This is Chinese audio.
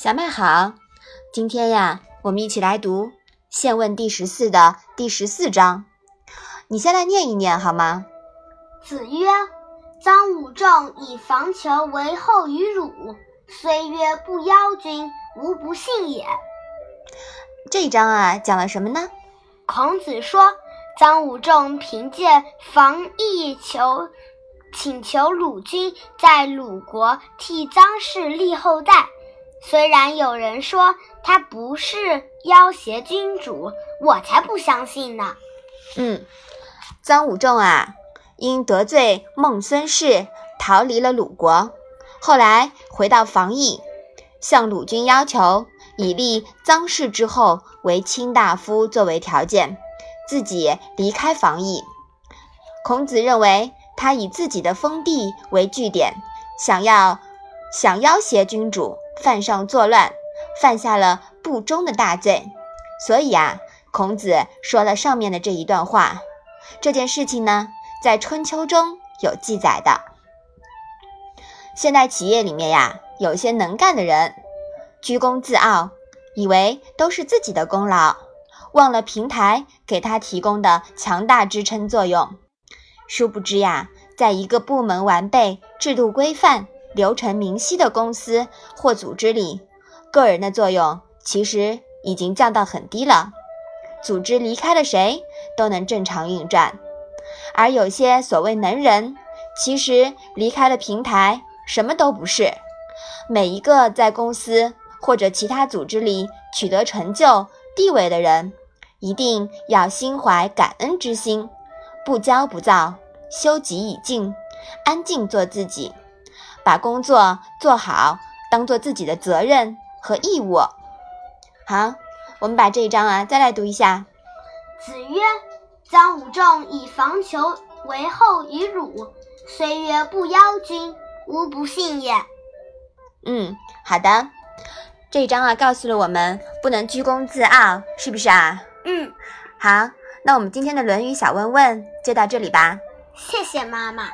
小麦好，今天呀，我们一起来读《现问》第十四的第十四章。你先来念一念好吗？子曰：“臧武仲以防求为后于鲁，虽曰不邀君，吾不信也。”这一章啊，讲了什么呢？孔子说，臧武仲凭借防疫求请求鲁君在鲁国替臧氏立后代。虽然有人说他不是要挟君主，我才不相信呢。嗯，臧武仲啊，因得罪孟孙氏，逃离了鲁国，后来回到防邑，向鲁君要求以立臧氏之后为卿大夫作为条件，自己离开防邑。孔子认为他以自己的封地为据点，想要想要挟君主。犯上作乱，犯下了不忠的大罪，所以啊，孔子说了上面的这一段话。这件事情呢，在春秋中有记载的。现代企业里面呀，有些能干的人，居功自傲，以为都是自己的功劳，忘了平台给他提供的强大支撑作用。殊不知呀，在一个部门完备、制度规范。流程明晰的公司或组织里，个人的作用其实已经降到很低了。组织离开了谁都能正常运转，而有些所谓能人，其实离开了平台什么都不是。每一个在公司或者其他组织里取得成就、地位的人，一定要心怀感恩之心，不骄不躁，修己以静，安静做自己。把工作做好，当做自己的责任和义务。好，我们把这一章啊再来读一下。子曰：“臧武仲以防求为后于鲁，虽曰不邀君，吾不信也。”嗯，好的。这一章啊告诉了我们不能居功自傲，是不是啊？嗯，好。那我们今天的《论语》小问问就到这里吧。谢谢妈妈。